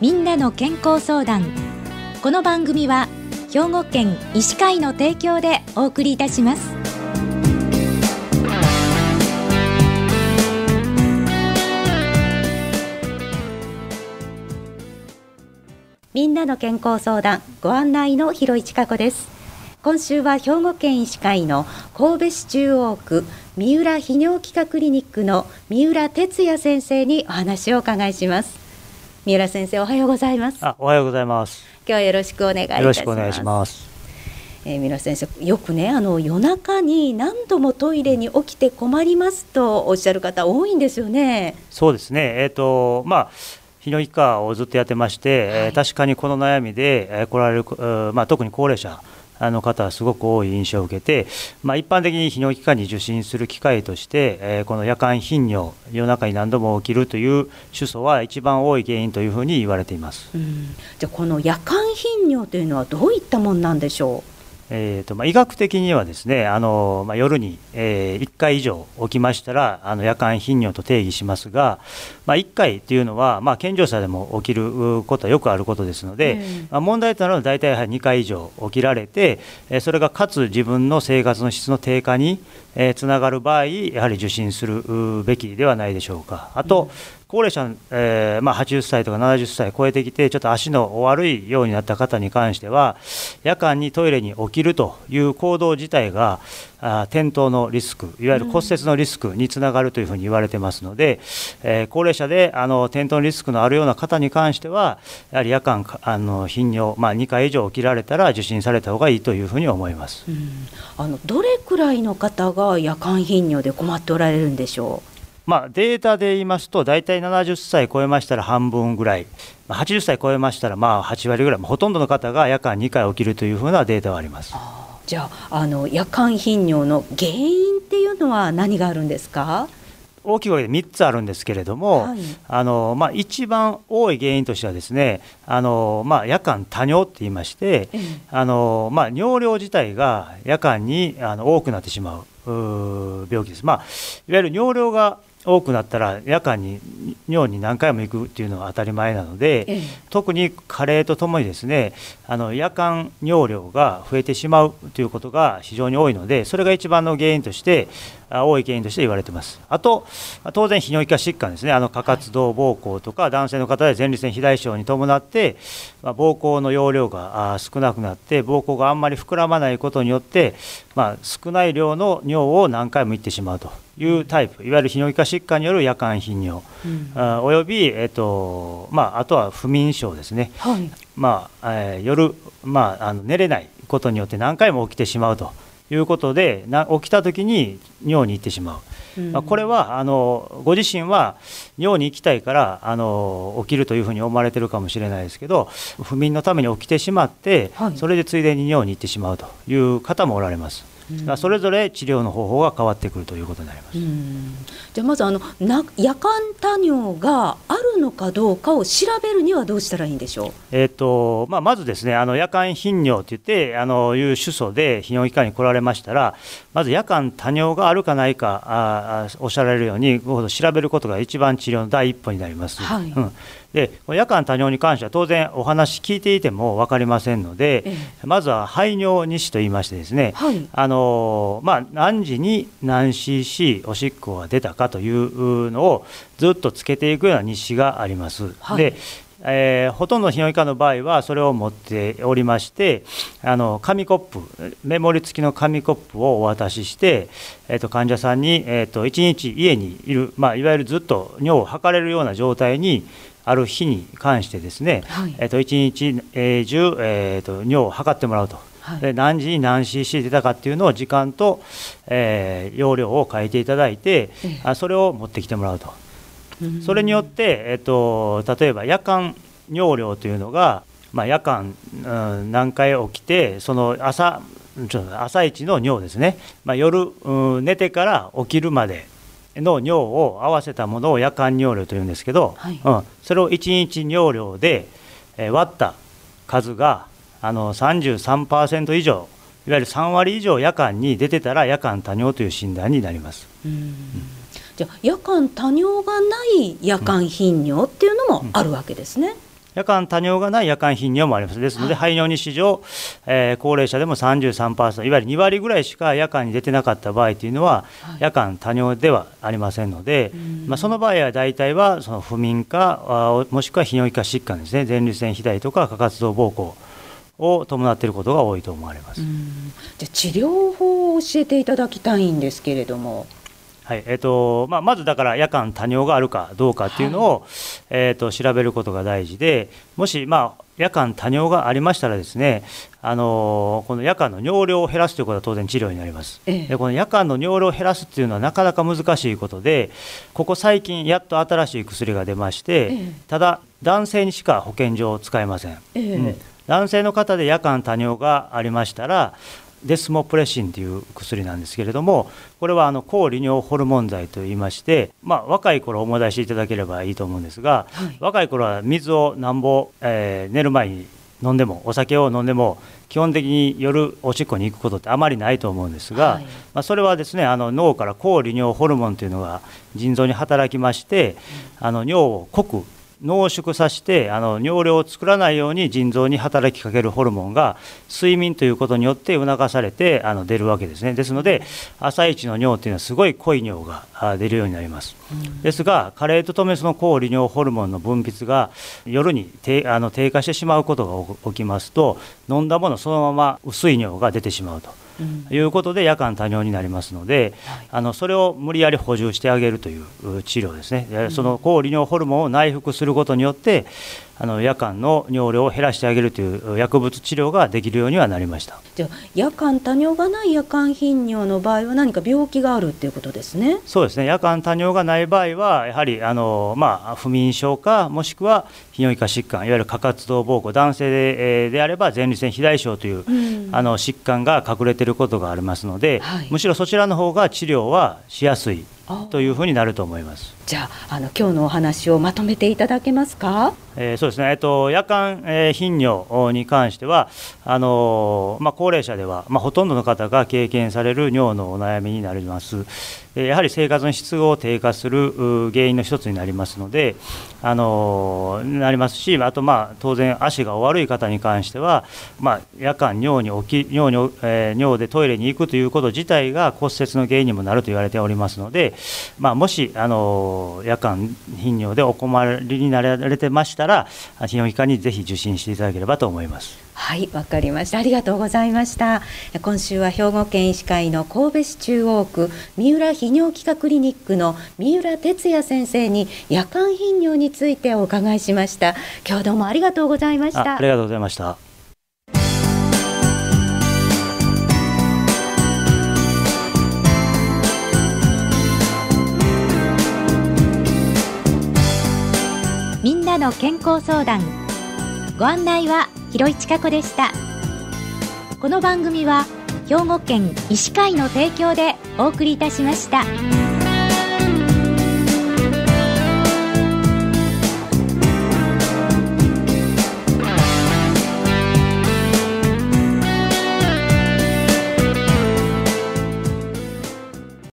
みんなの健康相談。この番組は兵庫県医師会の提供でお送りいたします。みんなの健康相談ご案内の広市加子です。今週は兵庫県医師会の神戸市中央区三浦泌尿器科クリニックの三浦哲也先生にお話をお伺いします。三浦先生おはようございます。あおはようございます。今日はよろしくお願いいたします。よろしくお願いします。えー、三浦先生よくねあの夜中に何度もトイレに起きて困りますとおっしゃる方多いんですよね。そうですね。えっ、ー、とまあ泌尿器科をずっとやってまして、はい、えー、確かにこの悩みで、えー、来られる、まあ、特に高齢者あの方はすごく多い印象を受けて、まあ、一般的に泌尿器科に受診する機会として、えー、この夜間頻尿夜中に何度も起きるという主訴は一番多い原因というふうに言われています、うん、じゃあこの夜間頻尿というのはどういったものなんでしょう？えーとまあ、医学的にはですねあの、まあ、夜に、えー、1回以上起きましたらあの夜間頻尿と定義しますが、まあ、1回というのは、まあ、健常者でも起きることはよくあることですので、まあ、問題となるのは大体2回以上起きられて、えー、それがかつ自分の生活の質の低下に、えー、つながる場合やはり受診するべきではないでしょうか。あと、うん高齢者、えーまあ、80歳とか70歳超えてきて、ちょっと足の悪いようになった方に関しては、夜間にトイレに起きるという行動自体が、あ転倒のリスク、いわゆる骨折のリスクにつながるというふうに言われてますので、えー、高齢者であの転倒のリスクのあるような方に関しては、やはり夜間あの頻尿、まあ、2回以上起きられたら受診された方がいいというふうに思います、うん、あのどれくらいの方が夜間頻尿で困っておられるんでしょう？まあ、データで言いますと、大体70歳超えましたら半分ぐらい、80歳超えましたらまあ8割ぐらい、ほとんどの方が夜間2回起きるというふうなデータはありますじゃああの、夜間頻尿の原因っていうのは何があるんですか？大きいわけで3つあるんですけれども、はい、あのまあ、一番多い原因としてはですねあの、まあ、夜間多尿って言いまして、あのまあ、尿量自体が夜間にあの多くなってしまう病気です、まあ、いわゆる尿量が多くなったら夜間に尿に何回も行くっていうのは当たり前なので、ええ、特に加齢とともにですねあの夜間尿量が増えてしまうということが非常に多いのでそれが一番の原因として多い原因として言われています。あと当然泌尿器科疾患ですね。あの過活動膀胱とか男性の方で前立腺肥大症に伴って、まあ、膀胱の容量が少なくなって膀胱があんまり膨らまないことによって、まあ、少ない量の尿を何回もいってしまうと。いうタイプ、いわゆる泌尿器科疾患による夜間頻尿、うん、あおよび、えーとまあ、あとは不眠症ですね、はい、まあえー、夜、まあ、あの寝れないことによって何回も起きてしまうということで、な起きたときに尿に行ってしまう。まあ、これはあのご自身は尿に行きたいからあの起きるというふうに思われてるかもしれないですけど不眠のために起きてしまって、はい、それでついでに尿に行ってしまうという方もおられます。うん、それぞれ治療の方法が変わってくるということになります。じゃあまずあのな夜間多尿があるのかどうかを調べるにはどうしたらいいんでしょう？えっ、ー、とまあまずですねあの夜間頻尿といってあのいう主訴で泌尿器科に来られましたらまず夜間多尿があるかないかあおっしゃられるように調べることが一番治療の第一歩になります。はい、うんで夜間多尿に関しては当然お話聞いていても分かりませんので、ええ、まずは排尿日誌といいましてですね、はい、あのまあ、何時に何 cc おしっこが出たかというのをずっとつけていくような日誌があります。はい、でえー、ほとんどの泌尿器科の場合はそれを持っておりましてあの紙コップメモリ付きの紙コップをお渡しして、えーと、患者さんに、えーと、1日家にいる、まあ、いわゆるずっと尿を測れるような状態にある日に関してですね、はい、えーと、1日、えー、中、えー、と尿を測ってもらうと。で何時に何 cc 出たかっていうのを時間と、えー、容量を書いていただいて、ええ、それを持ってきてもらうと。それによって、えっと、例えば夜間尿量というのが、まあ、夜間、うん、何回起きてその朝ちょっと朝一の尿ですね、まあ、夜、うん、寝てから起きるまでの尿を合わせたものを夜間尿量というんですけど、はい、うん、それを1日尿量で、えー、割った数があの33%以上いわゆる3割以上夜間に出てたら夜間多尿という診断になります。うん。じゃ夜間多尿がない夜間頻尿っていうのもあるわけですね。え夜間多尿がない夜間頻尿もあります。ですので、排尿日史上、えー、高齢者でも33%いわゆる2割ぐらいしか夜間に出てなかった場合というのは、夜間多尿ではありませんので、まあ、その場合は大体はその不眠かもしくは泌尿器科疾患ですね。前立腺肥大とか過活動膀胱を伴っていることが多いと思われます。じゃ治療法を教えていただきたいんですけれども。はいえーとまあ、まずだから夜間多尿があるかどうかっていうのを、はい、えーと、調べることが大事でもし、まあ、夜間多尿がありましたらですねあのこの夜間の尿量を減らすということは当然治療になります、ええ、でこの夜間の尿量を減らすっていうのはなかなか難しいことでここ最近やっと新しい薬が出まして、え、ただ男性にしか保健所を使えません、うん、男性の方で夜間多尿がありましたらデスモプレシンという薬なんですけれどもこれはあの抗利尿ホルモン剤といいまして、まあ、若い頃思い出していただければいいと思うんですが、はい、若い頃は水をなんぼ、えー、寝る前に飲んでもお酒を飲んでも基本的に夜おしっこに行くことってあまりないと思うんですが、はい、まあ、それはですねあの脳から抗利尿ホルモンというのが腎臓に働きまして、うん、あの尿を濃く濃縮させてあの尿量を作らないように腎臓に働きかけるホルモンが睡眠ということによって促されてあの出るわけですね。ですので朝一の尿というのはすごい濃い尿が出るようになります、うん、ですが加齢とともにその抗利尿ホルモンの分泌が夜に低あの低下してしまうことが起きますと飲んだものそのまま薄い尿が出てしまうと。いうことで夜間多尿になりますので、あのそれを無理やり補充してあげるという治療ですね、その抗利尿ホルモンを内服することによってあの夜間の尿量を減らしてあげるという薬物治療ができるようにはなりました。じゃあ夜間多尿がない夜間頻尿の場合は何か病気があるっていうことですね。そうですね。夜間多尿がない場合はやはりあの、まあ、不眠症かもしくは泌尿器科疾患いわゆる過活動膀胱男性で,、えー、であれば前立腺肥大症という、うん、あの疾患が隠れていることがありますので、はい、むしろそちらの方が治療はしやすいというふうになると思います。じゃあ、あの今日のお話をまとめていただけますか？えー、そうですね。えっと夜間、えー、頻尿に関してはあのまあ高齢者ではまあほとんどの方が経験される尿のお悩みになります。やはり生活の質を低下する原因の一つになりますので、あのなりますし、あとまあ当然足が悪い方に関しては、まあ、夜間尿に起き尿に、え、尿でトイレに行くということ自体が骨折の原因にもなると言われておりますので、まあ、もしあの夜間頻尿でお困りになられてましたら泌尿器科にぜひ受診していただければと思います。はいわかりました。ありがとうございました。今週は兵庫県医師会の神戸市中央区三浦泌尿器科クリニックの三浦哲也先生に夜間頻尿についてお伺いしました。今日どうもありがとうございました。ありがとうございました。みんなの健康相談。ご案内は広市加子でしたこの番組は兵庫県医師会の提供でお送りいたしました。